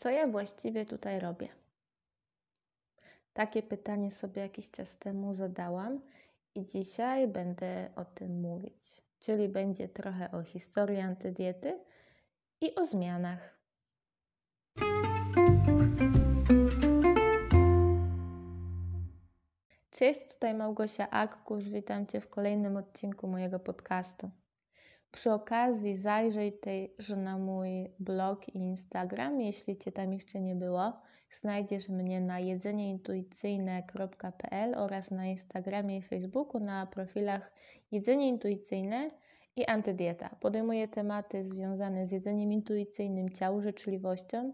Co ja właściwie tutaj robię? Takie pytanie sobie jakiś czas temu zadałam i dzisiaj będę o tym mówić. Czyli będzie trochę o historii antydiety i o zmianach. Cześć, tutaj Małgosia Akkusz. Witam Cię w kolejnym odcinku mojego podcastu. Przy okazji zajrzyj też na mój blog i Instagram, jeśli Cię tam jeszcze nie było. Znajdziesz mnie na jedzenieintuicyjne.pl oraz na Instagramie i Facebooku na profilach Jedzenie Intuicyjne i Antydieta. Podejmuję tematy związane z jedzeniem intuicyjnym, ciał, życzliwością,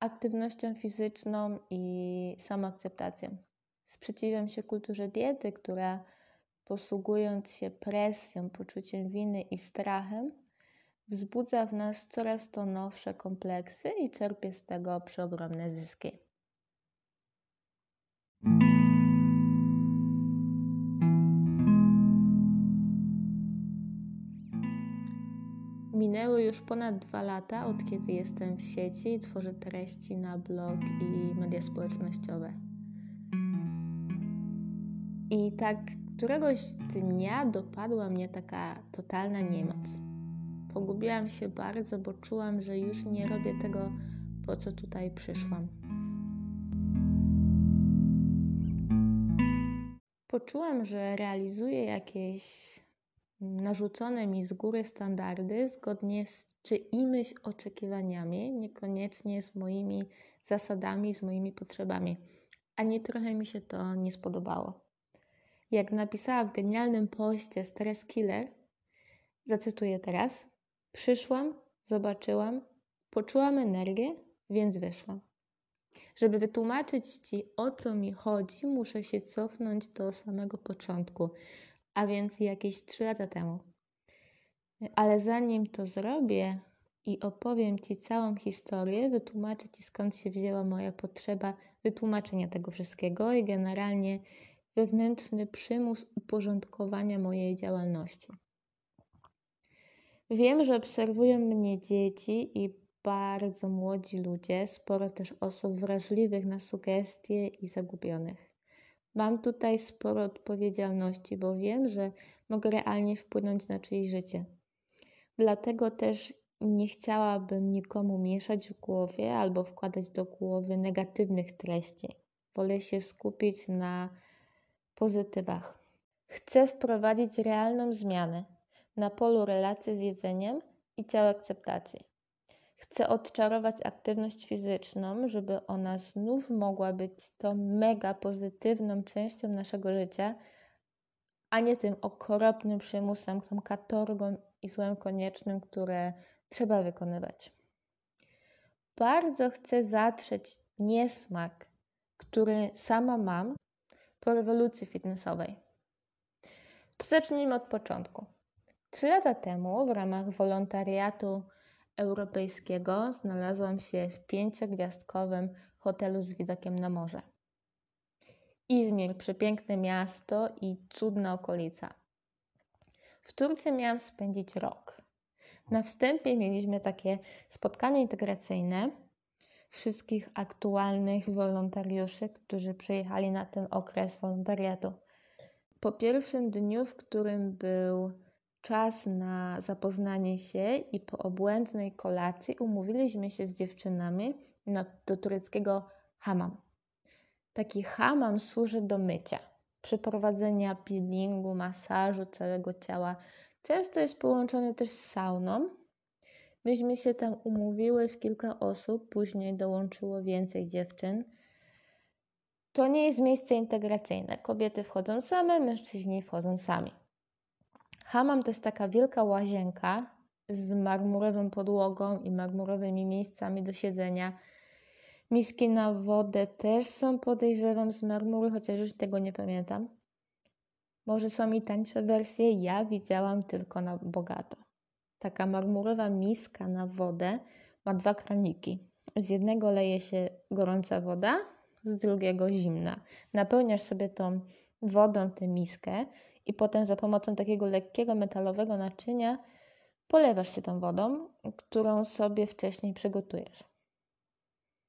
aktywnością fizyczną i samoakceptacją. Sprzeciwiam się kulturze diety, która posługując się presją, poczuciem winy i strachem, wzbudza w nas coraz to nowsze kompleksy i czerpie z tego przeogromne zyski. Minęły już ponad dwa lata, od kiedy jestem w sieci i tworzę treści na blog i media społecznościowe. I tak któregoś dnia dopadła mnie taka totalna niemoc. Pogubiłam się bardzo, bo czułam, że już nie robię tego, po co tutaj przyszłam. Poczułam, że realizuję jakieś narzucone mi z góry standardy zgodnie z czyimiś oczekiwaniami, niekoniecznie z moimi zasadami, z moimi potrzebami. Ani trochę mi się to nie spodobało. Jak napisała w genialnym poście Stress Killer, zacytuję teraz: Przyszłam, zobaczyłam, poczułam energię, więc wyszłam. Żeby wytłumaczyć Ci, o co mi chodzi, muszę się cofnąć do samego początku, a więc jakieś 3 lata temu. Ale zanim to zrobię i opowiem Ci całą historię, wytłumaczę Ci skąd się wzięła moja potrzeba wytłumaczenia tego wszystkiego i generalnie wewnętrzny przymus uporządkowania mojej działalności. Wiem, że obserwują mnie dzieci i bardzo młodzi ludzie, sporo też osób wrażliwych na sugestie i zagubionych. Mam tutaj sporo odpowiedzialności, bo wiem, że mogę realnie wpłynąć na czyjeś życie. Dlatego też nie chciałabym nikomu mieszać w głowie albo wkładać do głowy negatywnych treści. Wolę się skupić na pozytywach. Chcę wprowadzić realną zmianę na polu relacji z jedzeniem i ciała akceptacji. Chcę odczarować aktywność fizyczną, żeby ona znów mogła być tą mega pozytywną częścią naszego życia, a nie tym okropnym przymusem, tą katorgą i złem koniecznym, które trzeba wykonywać. Bardzo chcę zatrzeć niesmak, który sama mam po rewolucji fitnessowej. To zacznijmy od początku. Trzy lata temu w ramach wolontariatu europejskiego znalazłam się w pięciogwiazdkowym hotelu z widokiem na morze. Izmir, przepiękne miasto i cudna okolica. W Turcji miałam spędzić rok. Na wstępie mieliśmy takie spotkanie integracyjne wszystkich aktualnych wolontariuszy, którzy przyjechali na ten okres wolontariatu. Po pierwszym dniu, w którym był czas na zapoznanie się i po obłędnej kolacji umówiliśmy się z dziewczynami na, do tureckiego hamam. Taki hamam służy do mycia, przeprowadzenia peelingu, masażu całego ciała. Często jest połączony też z sauną, Myśmy się tam umówiły w kilka osób, później dołączyło więcej dziewczyn. To nie jest miejsce integracyjne. Kobiety wchodzą same, mężczyźni wchodzą sami. Hamam to jest taka wielka łazienka z marmurową podłogą i marmurowymi miejscami do siedzenia. Miski na wodę też są, podejrzewam, z marmuru, chociaż już tego nie pamiętam. Może są i tańsze wersje, ja widziałam tylko na bogato. Taka marmurowa miska na wodę ma dwa kraniki. Z jednego leje się gorąca woda, z drugiego zimna. Napełniasz sobie tą wodą tę miskę i potem za pomocą takiego lekkiego metalowego naczynia polewasz się tą wodą, którą sobie wcześniej przygotujesz.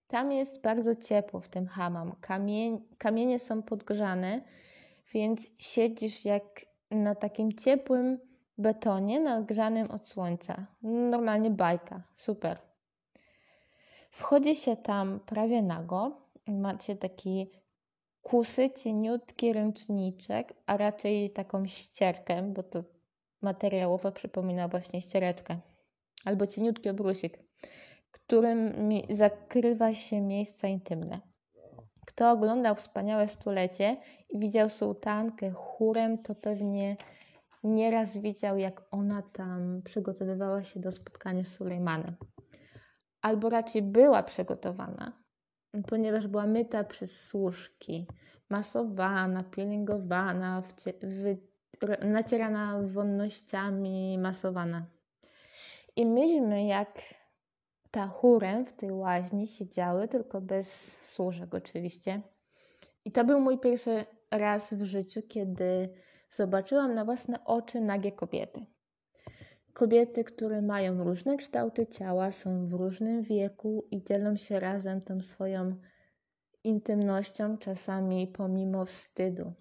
Tam jest bardzo ciepło w tym. Kamie kamienie są podgrzane, więc siedzisz jak na takim ciepłym betonie nagrzanym od słońca. Normalnie bajka. Super. Wchodzi się tam prawie nago. Macie taki kusy, cieniutki ręczniczek, a raczej taką ścierkę, bo to materiałowo przypomina właśnie ściereczkę. Albo cieniutki obrusik, którym zakrywa się miejsca intymne. Kto oglądał wspaniałe stulecie i widział sułtankę chórem, to pewnie nieraz widział, jak ona tam przygotowywała się do spotkania z Sulejmanem. Albo raczej była przygotowana, ponieważ była myta przez służki, masowana, pielęgowana, nacierana wonnościami, masowana. I myśmy, jak ta chórem w tej łaźni siedziały, tylko bez służek oczywiście. I to był mój pierwszy raz w życiu, kiedy zobaczyłam na własne oczy nagie kobiety. Kobiety, które mają różne kształty ciała, są w różnym wieku i dzielą się razem tą swoją intymnością, czasami pomimo wstydu.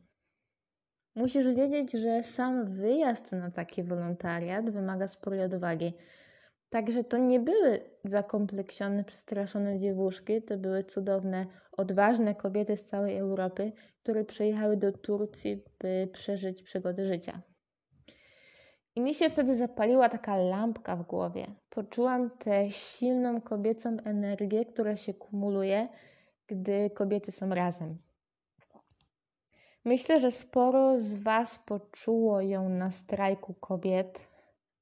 Musisz wiedzieć, że sam wyjazd na taki wolontariat wymaga sporej odwagi. Także to nie były zakompleksione, przestraszone dziewuszki, to były cudowne, odważne kobiety z całej Europy, które przyjechały do Turcji, by przeżyć przygody życia. I mi się wtedy zapaliła taka lampka w głowie. Poczułam tę silną kobiecą energię, która się kumuluje, gdy kobiety są razem. Myślę, że sporo z Was poczuło ją na strajku kobiet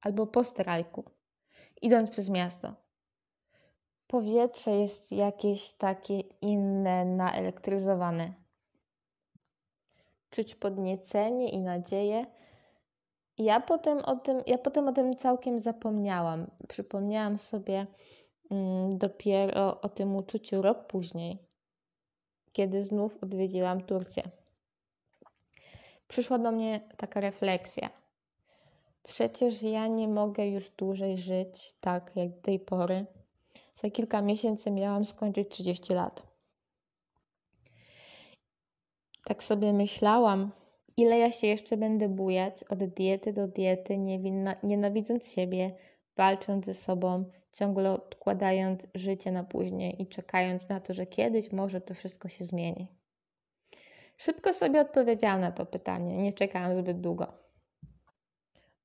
albo po strajku, idąc przez miasto. Powietrze jest jakieś takie inne, naelektryzowane. Czuć podniecenie i nadzieję. Ja potem o tym, ja potem o tym całkiem zapomniałam. Przypomniałam sobie mm, dopiero o tym uczuciu rok później, kiedy znów odwiedziłam Turcję. Przyszła do mnie taka refleksja. Przecież ja nie mogę już dłużej żyć tak jak do tej pory. Za kilka miesięcy miałam skończyć 30 lat. Tak sobie myślałam, ile ja się jeszcze będę bujać od diety do diety, nienawidząc siebie, walcząc ze sobą, ciągle odkładając życie na później i czekając na to, że kiedyś może to wszystko się zmieni. Szybko sobie odpowiedziałam na to pytanie, nie czekałam zbyt długo.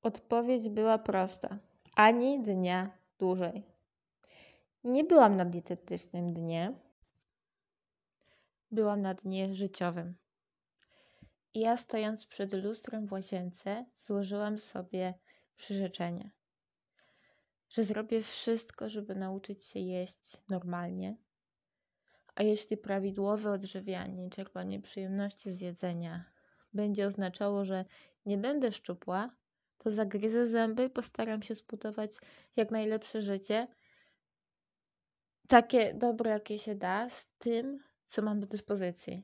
Odpowiedź była prosta: ani dnia dłużej. Nie byłam na dietetycznym dnie, byłam na dnie życiowym. I ja stojąc przed lustrem w łazience, złożyłam sobie przyrzeczenie że zrobię wszystko, żeby nauczyć się jeść normalnie. A jeśli prawidłowe odżywianie i czerpanie przyjemności z jedzenia będzie oznaczało, że nie będę szczupła, to zagryzę zęby postaram się zbudować jak najlepsze życie, takie dobre, jakie się da, z tym, co mam do dyspozycji.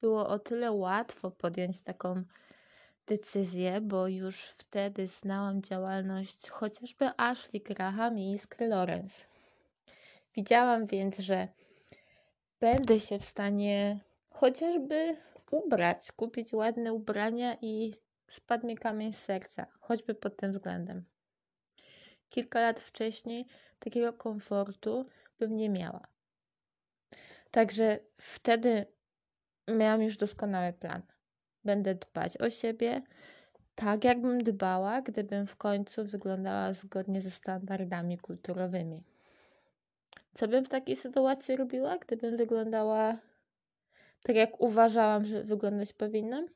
Było o tyle łatwo podjąć taką decyzję, bo już wtedy znałam działalność chociażby Ashley Graham i Iskry Lawrence. Widziałam więc, że będę się w stanie chociażby ubrać, kupić ładne ubrania i spadł mi kamień z serca, choćby pod tym względem. Kilka lat wcześniej takiego komfortu bym nie miała. Także wtedy miałam już doskonały plan. Będę dbać o siebie tak, jakbym dbała, gdybym w końcu wyglądała zgodnie ze standardami kulturowymi. Co bym w takiej sytuacji robiła, gdybym wyglądała tak, jak uważałam, że wyglądać powinnam?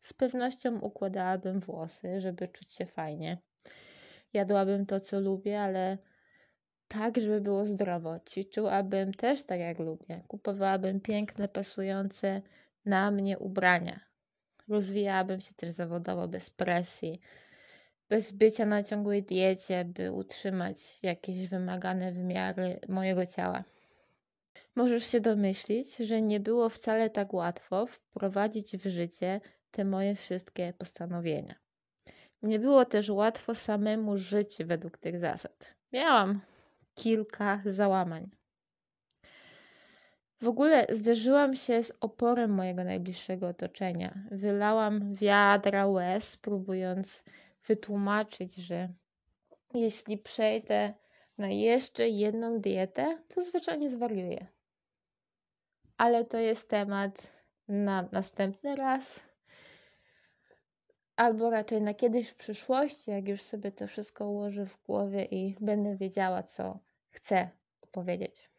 Z pewnością układałabym włosy, żeby czuć się fajnie. Jadłabym to, co lubię, ale tak, żeby było zdrowo. Ćwiczyłabym też tak, jak lubię. Kupowałabym piękne, pasujące na mnie ubrania. Rozwijałabym się też zawodowo bez presji, bez bycia na ciągłej diecie, by utrzymać jakieś wymagane wymiary mojego ciała. Możesz się domyślić, że nie było wcale tak łatwo wprowadzić w życie te moje wszystkie postanowienia. Nie było też łatwo samemu żyć według tych zasad. Miałam kilka załamań. W ogóle zderzyłam się z oporem mojego najbliższego otoczenia. Wylałam wiadra łez, próbując wytłumaczyć, że jeśli przejdę na jeszcze jedną dietę, to zwyczajnie zwariuję. Ale to jest temat na następny raz, albo raczej na kiedyś w przyszłości, jak już sobie to wszystko ułożę w głowie i będę wiedziała, co chcę powiedzieć.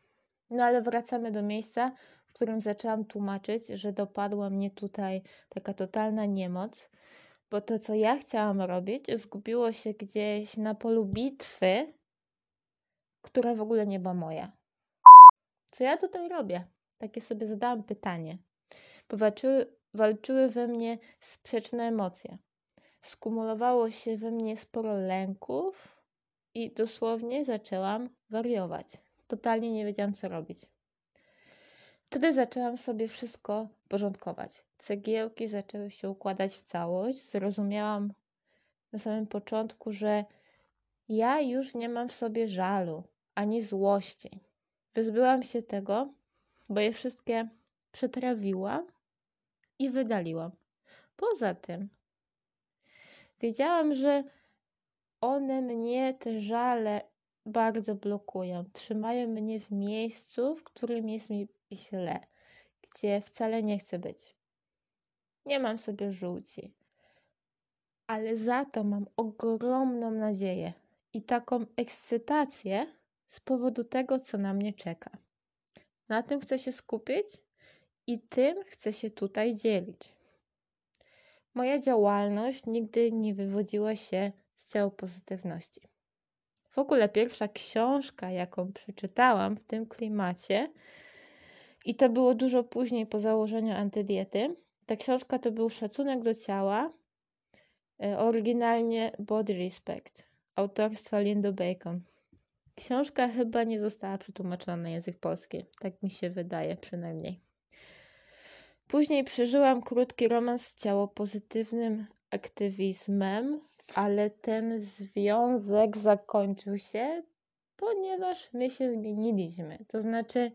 No ale wracamy do miejsca, w którym zaczęłam tłumaczyć, że dopadła mnie tutaj taka totalna niemoc, bo to, co ja chciałam robić, zgubiło się gdzieś na polu bitwy, która w ogóle nie była moja. Co ja tutaj robię? Takie sobie zadałam pytanie. Powalczyły, walczyły we mnie sprzeczne emocje. Skumulowało się we mnie sporo lęków i dosłownie zaczęłam wariować. Totalnie nie wiedziałam, co robić. Wtedy zaczęłam sobie wszystko porządkować. Cegiełki zaczęły się układać w całość. Zrozumiałam na samym początku, że ja już nie mam w sobie żalu ani złości. Wyzbyłam się tego, bo je wszystkie przetrawiłam i wydaliłam. Poza tym, wiedziałam, że one mnie, te żale, bardzo blokują. Trzymają mnie w miejscu, w którym jest mi źle, gdzie wcale nie chcę być. Nie mam sobie żółci, ale za to mam ogromną nadzieję i taką ekscytację z powodu tego, co na mnie czeka. Na tym chcę się skupić i tym chcę się tutaj dzielić. Moja działalność nigdy nie wywodziła się z ciała pozytywności. W ogóle pierwsza książka, jaką przeczytałam w tym klimacie, i to było dużo później po założeniu antydiety. Ta książka to był Szacunek do ciała, e, oryginalnie Body Respect, autorstwa Linda Bacon. Książka chyba nie została przetłumaczona na język polski, tak mi się wydaje przynajmniej. Później przeżyłam krótki romans z ciało pozytywnym aktywizmem, ale ten związek zakończył się, ponieważ my się zmieniliśmy. To znaczy,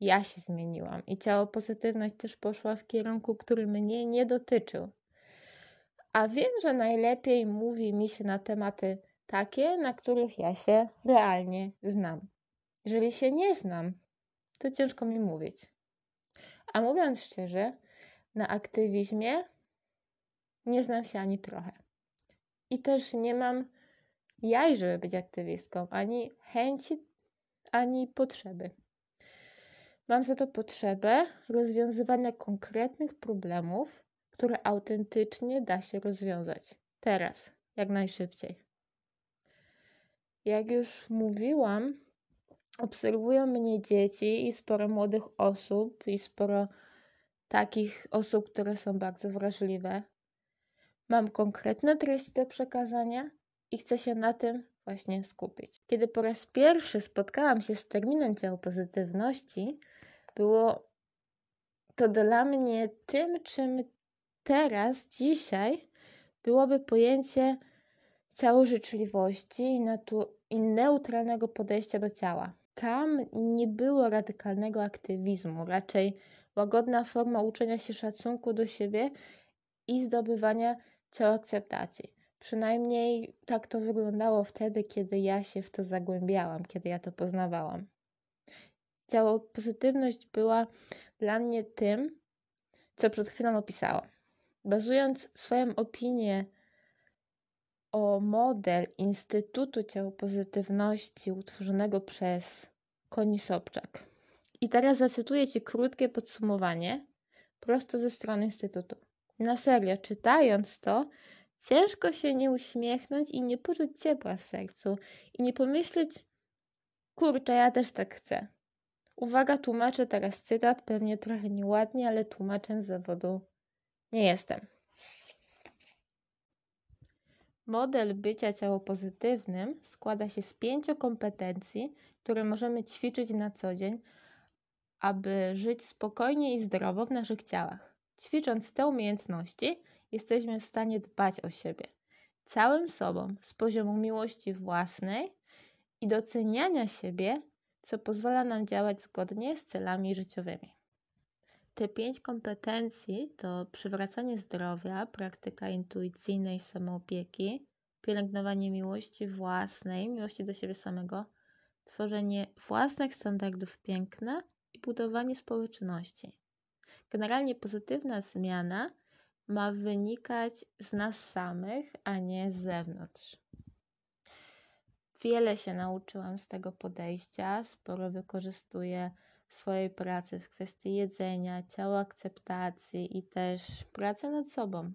ja się zmieniłam i ciało pozytywność też poszła w kierunku, który mnie nie dotyczył. A wiem, że najlepiej mówi mi się na tematy takie, na których ja się realnie znam. Jeżeli się nie znam, to ciężko mi mówić. A mówiąc szczerze, na aktywizmie nie znam się ani trochę. I też nie mam jaj, żeby być aktywistką, ani chęci, ani potrzeby. Mam za to potrzebę rozwiązywania konkretnych problemów, które autentycznie da się rozwiązać. Teraz, jak najszybciej. Jak już mówiłam, obserwują mnie dzieci i sporo młodych osób, i sporo takich osób, które są bardzo wrażliwe. Mam konkretne treści do przekazania i chcę się na tym właśnie skupić. Kiedy po raz pierwszy spotkałam się z terminem ciało pozytywności, było to dla mnie tym, czym teraz, dzisiaj byłoby pojęcie ciało życzliwości i, natu- i neutralnego podejścia do ciała. Tam nie było radykalnego aktywizmu, raczej łagodna forma uczenia się szacunku do siebie i zdobywania akceptacji. Przynajmniej tak to wyglądało wtedy, kiedy ja się w to zagłębiałam, kiedy ja to poznawałam. Ciało pozytywność była dla mnie tym, co przed chwilą opisałam. Bazując swoją opinię o model Instytutu Ciał Pozytywności utworzonego przez Koni Sobczak. I teraz zacytuję Ci krótkie podsumowanie prosto ze strony Instytutu. Na serio, czytając to, ciężko się nie uśmiechnąć i nie poczuć ciepła w sercu i nie pomyśleć, kurczę, ja też tak chcę. Uwaga, tłumaczę teraz cytat, pewnie trochę nieładnie, ale tłumaczem z zawodu nie jestem. Model bycia ciałopozytywnym składa się z pięciu kompetencji, które możemy ćwiczyć na co dzień, aby żyć spokojnie i zdrowo w naszych ciałach. Ćwicząc te umiejętności, jesteśmy w stanie dbać o siebie całym sobą z poziomu miłości własnej i doceniania siebie, co pozwala nam działać zgodnie z celami życiowymi. Te pięć kompetencji to przywracanie zdrowia, praktyka intuicyjnej samoopieki, pielęgnowanie miłości własnej, miłości do siebie samego, tworzenie własnych standardów piękna i budowanie społeczności. Generalnie pozytywna zmiana ma wynikać z nas samych, a nie z zewnątrz. Wiele się nauczyłam z tego podejścia, sporo wykorzystuję swojej pracy w kwestii jedzenia, ciała akceptacji i też pracy nad sobą.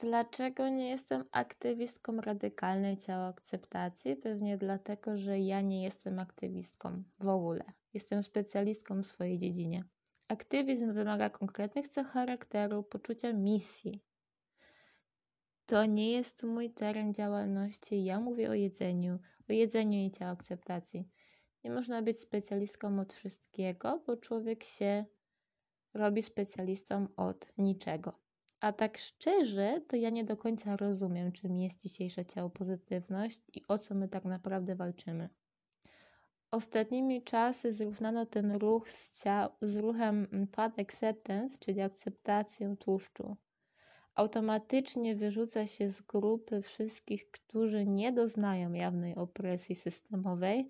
Dlaczego nie jestem aktywistką radykalnej ciała akceptacji? Pewnie dlatego, że ja nie jestem aktywistką w ogóle. Jestem specjalistką w swojej dziedzinie. Aktywizm wymaga konkretnych cech charakteru, poczucia misji. To nie jest mój teren działalności. Ja mówię o jedzeniu, o jedzeniu i ciała akceptacji. Nie można być specjalistką od wszystkiego, bo człowiek się robi specjalistą od niczego. A tak szczerze, to ja nie do końca rozumiem, czym jest dzisiejsza ciało pozytywność i o co my tak naprawdę walczymy. Ostatnimi czasy zrównano ten ruch z, ciał, z ruchem fat acceptance, czyli akceptacją tłuszczu. Automatycznie wyrzuca się z grupy wszystkich, którzy nie doznają jawnej opresji systemowej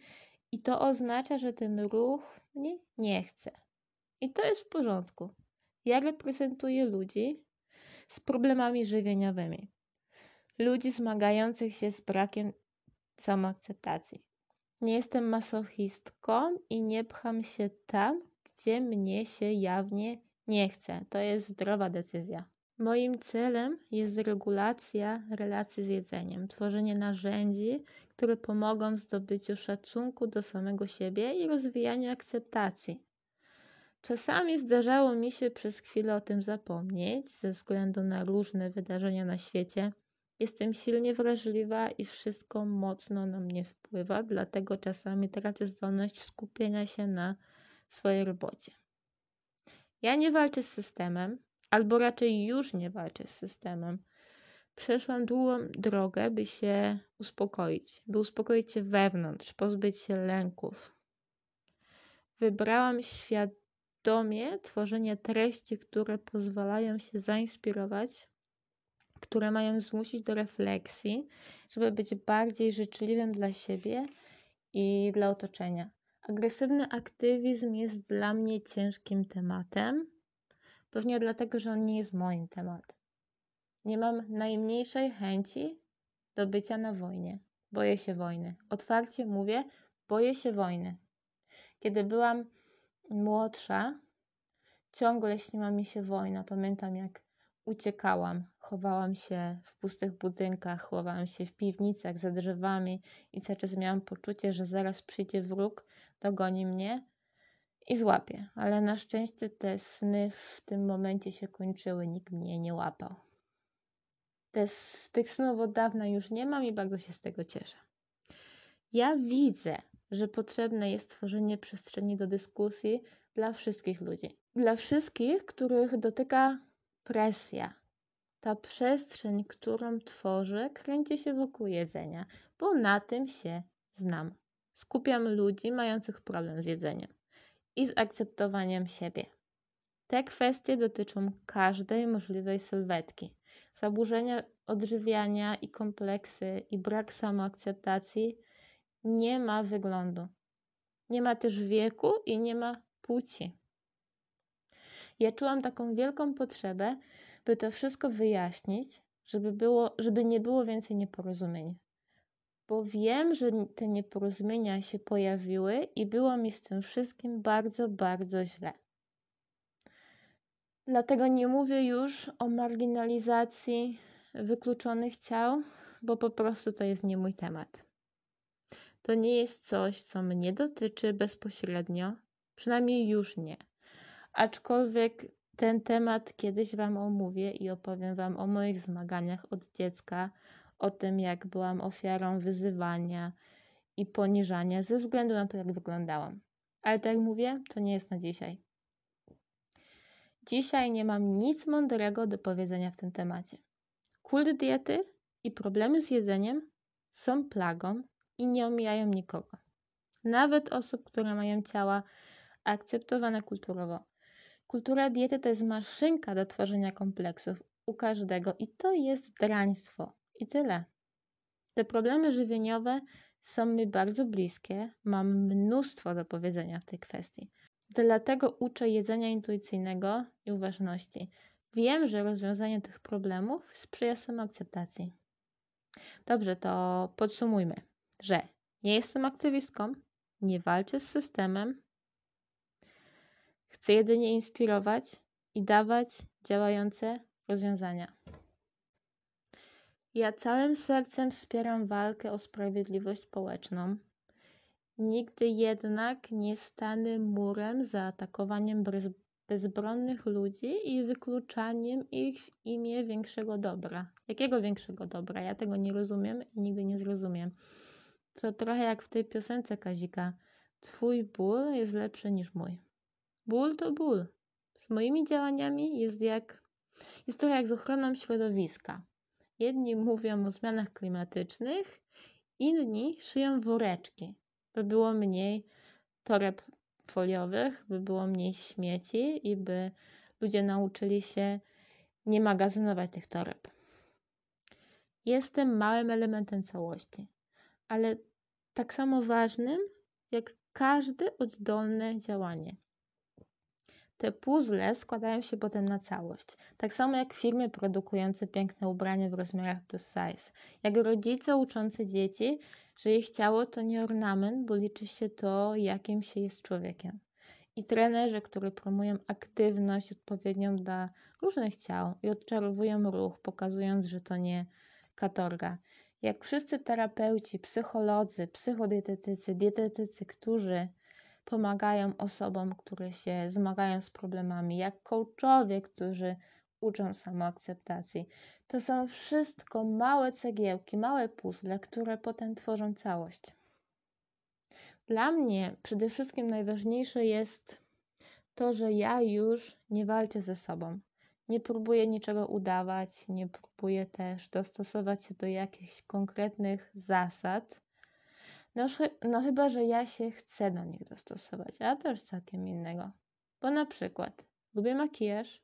i to oznacza, że ten ruch mnie nie chce. I to jest w porządku. Ja reprezentuję ludzi z problemami żywieniowymi, ludzi zmagających się z brakiem samoakceptacji. Nie jestem masochistką i nie pcham się tam, gdzie mnie się jawnie nie chce. To jest zdrowa decyzja. Moim celem jest regulacja relacji z jedzeniem, tworzenie narzędzi, które pomogą w zdobyciu szacunku do samego siebie i rozwijaniu akceptacji. Czasami zdarzało mi się przez chwilę o tym zapomnieć ze względu na różne wydarzenia na świecie. Jestem silnie wrażliwa i wszystko mocno na mnie wpływa, dlatego czasami tracę zdolność skupienia się na swojej robocie. Ja nie walczę z systemem, albo raczej już nie walczę z systemem. Przeszłam długą drogę, by się uspokoić, by uspokoić się wewnątrz, pozbyć się lęków. Wybrałam świadomie tworzenie treści, które pozwalają się zainspirować, które mają zmusić do refleksji, żeby być bardziej życzliwym dla siebie i dla otoczenia. Agresywny aktywizm jest dla mnie ciężkim tematem, pewnie dlatego, że on nie jest moim tematem. Nie mam najmniejszej chęci do bycia na wojnie. Boję się wojny. Otwarcie mówię, boję się wojny. Kiedy byłam młodsza, ciągle śniła mi się wojna. Pamiętam, jak uciekałam, chowałam się w pustych budynkach, chowałam się w piwnicach za drzewami i cały czas miałam poczucie, że zaraz przyjdzie wróg, dogoni mnie i złapie. Ale na szczęście te sny w tym momencie się kończyły, nikt mnie nie łapał. Te, tych snów od dawna już nie mam i bardzo się z tego cieszę. Ja widzę, że potrzebne jest tworzenie przestrzeni do dyskusji dla wszystkich ludzi. Dla wszystkich, których dotyka presja. Ta przestrzeń, którą tworzę, kręci się wokół jedzenia, bo na tym się znam. Skupiam ludzi mających problem z jedzeniem i z akceptowaniem siebie. Te kwestie dotyczą każdej możliwej sylwetki. Zaburzenia odżywiania i kompleksy i brak samoakceptacji nie ma wyglądu. Nie ma też wieku i nie ma płci. Ja czułam taką wielką potrzebę, by to wszystko wyjaśnić, żeby, było, żeby nie było więcej nieporozumień. Bo wiem, że te nieporozumienia się pojawiły i było mi z tym wszystkim bardzo, bardzo źle. Dlatego nie mówię już o marginalizacji wykluczonych ciał, bo po prostu to jest nie mój temat. To nie jest coś, co mnie dotyczy bezpośrednio, przynajmniej już nie. Aczkolwiek ten temat kiedyś Wam omówię i opowiem Wam o moich zmaganiach od dziecka, o tym, jak byłam ofiarą wyzywania i poniżania ze względu na to, jak wyglądałam. Ale tak jak mówię, to nie jest na dzisiaj. Dzisiaj nie mam nic mądrego do powiedzenia w tym temacie. Kult diety i problemy z jedzeniem są plagą i nie omijają nikogo. nawet osób, które mają ciała akceptowane kulturowo. Kultura diety to jest maszynka do tworzenia kompleksów u każdego i to jest draństwo. I tyle. Te problemy żywieniowe są mi bardzo bliskie, mam mnóstwo do powiedzenia w tej kwestii. Dlatego uczę jedzenia intuicyjnego i uważności. Wiem, że rozwiązanie tych problemów sprzyja samoakceptacji. Dobrze, to podsumujmy, że nie jestem aktywistką, nie walczę z systemem, chcę jedynie inspirować i dawać działające rozwiązania. Ja całym sercem wspieram walkę o sprawiedliwość społeczną. Nigdy jednak nie stanę murem za atakowaniem bezbronnych ludzi i wykluczaniem ich w imię większego dobra. Jakiego większego dobra? Ja tego nie rozumiem i nigdy nie zrozumiem. To trochę jak w tej piosence Kazika. Twój ból jest lepszy niż mój. Ból to ból. Z moimi działaniami jest jak jest trochę jak z ochroną środowiska. Jedni mówią o zmianach klimatycznych, inni szyją woreczki, by było mniej toreb foliowych, by było mniej śmieci i by ludzie nauczyli się nie magazynować tych toreb. Jestem małym elementem całości, ale tak samo ważnym jak każde oddolne działanie. Te puzzle składają się potem na całość. Tak samo jak firmy produkujące piękne ubrania w rozmiarach plus size, jak rodzice uczący dzieci, że ich ciało to nie ornament, bo liczy się to, jakim się jest człowiekiem. I trenerzy, którzy promują aktywność odpowiednią dla różnych ciał i odczarowują ruch, pokazując, że to nie katorga. Jak wszyscy terapeuci, psycholodzy, psychodietetycy, dietetycy, którzy pomagają osobom, które się zmagają z problemami, jak coachowie, którzy uczą samoakceptacji. To są wszystko małe cegiełki, małe puzzle, które potem tworzą całość. Dla mnie przede wszystkim najważniejsze jest to, że ja już nie walczę ze sobą. Nie próbuję niczego udawać, nie próbuję też dostosować się do jakichś konkretnych zasad, no, no chyba, że ja się chcę do nich dostosować, a to już całkiem innego. Bo na przykład lubię makijaż,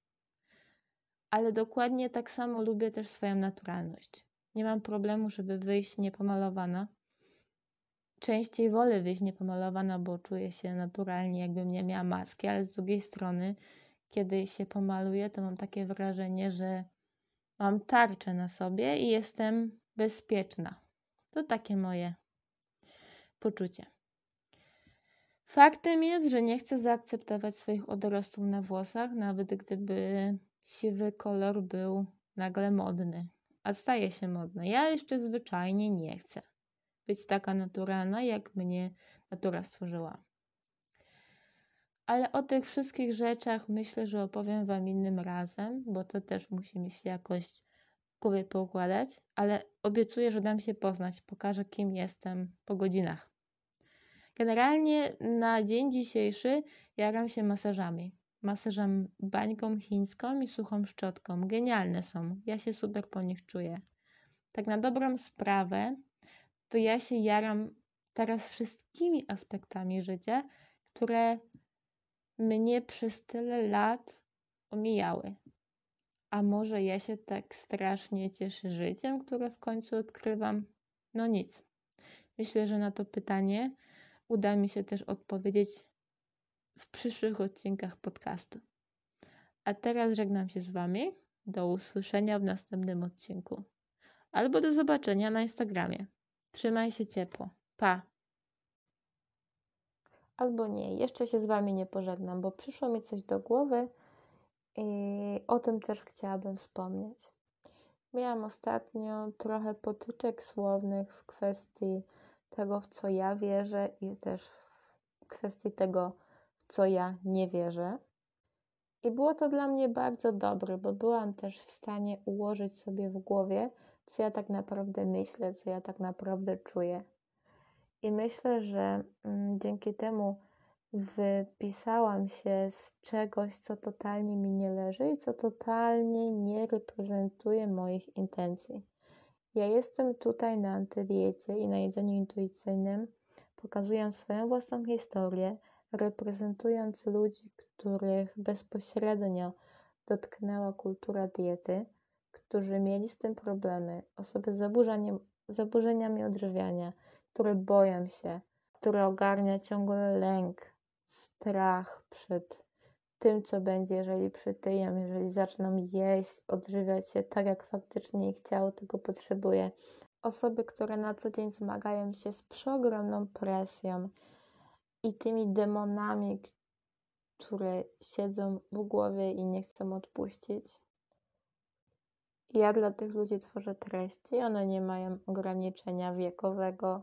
ale dokładnie tak samo lubię też swoją naturalność. Nie mam problemu, żeby wyjść niepomalowana. Częściej wolę wyjść niepomalowana, bo czuję się naturalnie, jakbym nie miała maski, ale z drugiej strony, kiedy się pomaluję, to mam takie wrażenie, że mam tarczę na sobie i jestem bezpieczna. To takie moje poczucie. Faktem jest, że nie chcę zaakceptować swoich odrostów na włosach, nawet gdyby siwy kolor był nagle modny, a staje się modny. Ja jeszcze zwyczajnie nie chcę być taka naturalna, jak mnie natura stworzyła. Ale o tych wszystkich rzeczach myślę, że opowiem Wam innym razem, bo to też musi mi się jakoś w głowie poukładać, ale obiecuję, że dam się poznać, pokażę kim jestem po godzinach. Generalnie na dzień dzisiejszy jaram się masażami. Masażem bańką chińską i suchą szczotką. Genialne są. Ja się super po nich czuję. Tak na dobrą sprawę, to ja się jaram teraz wszystkimi aspektami życia, które mnie przez tyle lat omijały. A może ja się tak strasznie cieszę życiem, które w końcu odkrywam? No nic. Myślę, że na to pytanie uda mi się też odpowiedzieć w przyszłych odcinkach podcastu. A teraz żegnam się z Wami. Do usłyszenia w następnym odcinku. Albo do zobaczenia na Instagramie. Trzymaj się ciepło. Pa! Albo nie, jeszcze się z Wami nie pożegnam, bo przyszło mi coś do głowy i o tym też chciałabym wspomnieć. Miałam ostatnio trochę potyczek słownych w kwestii tego, w co ja wierzę i też w kwestii tego, w co ja nie wierzę. I było to dla mnie bardzo dobre, bo byłam też w stanie ułożyć sobie w głowie, co ja tak naprawdę myślę, co ja tak naprawdę czuję. I myślę, że mm, dzięki temu wypisałam się z czegoś, co totalnie mi nie leży i co totalnie nie reprezentuje moich intencji. Ja jestem tutaj na antydiecie i na jedzeniu intuicyjnym pokazując swoją własną historię, reprezentując ludzi, których bezpośrednio dotknęła kultura diety, którzy mieli z tym problemy, osoby z zaburzeniami odżywiania, które boją się, które ogarnia ciągle lęk, strach przed tym, co będzie, jeżeli przytyją, jeżeli zaczną jeść, odżywiać się tak, jak faktycznie ich ciało tego potrzebuje. Osoby, które na co dzień zmagają się z przeogromną presją i tymi demonami, które siedzą w głowie i nie chcą odpuścić. Ja dla tych ludzi tworzę treści, one nie mają ograniczenia wiekowego,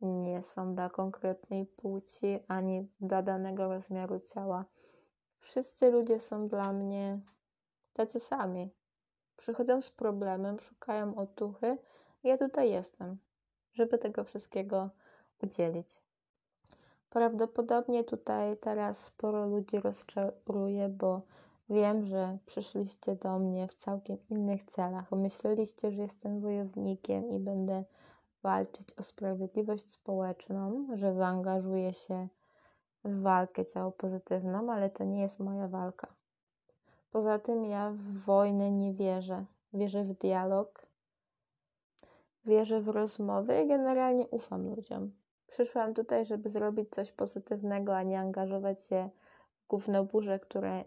nie są dla konkretnej płci ani dla danego rozmiaru ciała. Wszyscy ludzie są dla mnie tacy sami. Przychodzą z problemem, szukają otuchy. Ja tutaj jestem, żeby tego wszystkiego udzielić. Prawdopodobnie tutaj teraz sporo ludzi rozczaruje, bo wiem, że przyszliście do mnie w całkiem innych celach. Myśleliście, że jestem wojownikiem i będę walczyć o sprawiedliwość społeczną, że zaangażuję się walkę ciało pozytywną, ale to nie jest moja walka. Poza tym ja w wojnę nie wierzę. Wierzę w dialog, wierzę w rozmowy i generalnie ufam ludziom. Przyszłam tutaj, żeby zrobić coś pozytywnego, a nie angażować się w gównoburze, które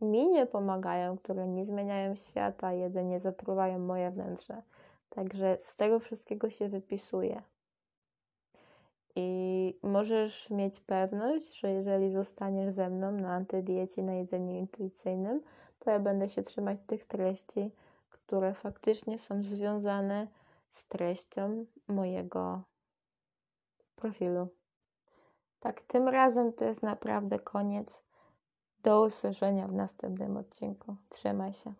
mi nie pomagają, które nie zmieniają świata, jedynie zatruwają moje wnętrze. Także z tego wszystkiego się wypisuje. I możesz mieć pewność, że jeżeli zostaniesz ze mną na antydiecie, na jedzeniu intuicyjnym, to ja będę się trzymać tych treści, które faktycznie są związane z treścią mojego profilu. Tak, tym razem to jest naprawdę koniec. Do usłyszenia w następnym odcinku. Trzymaj się.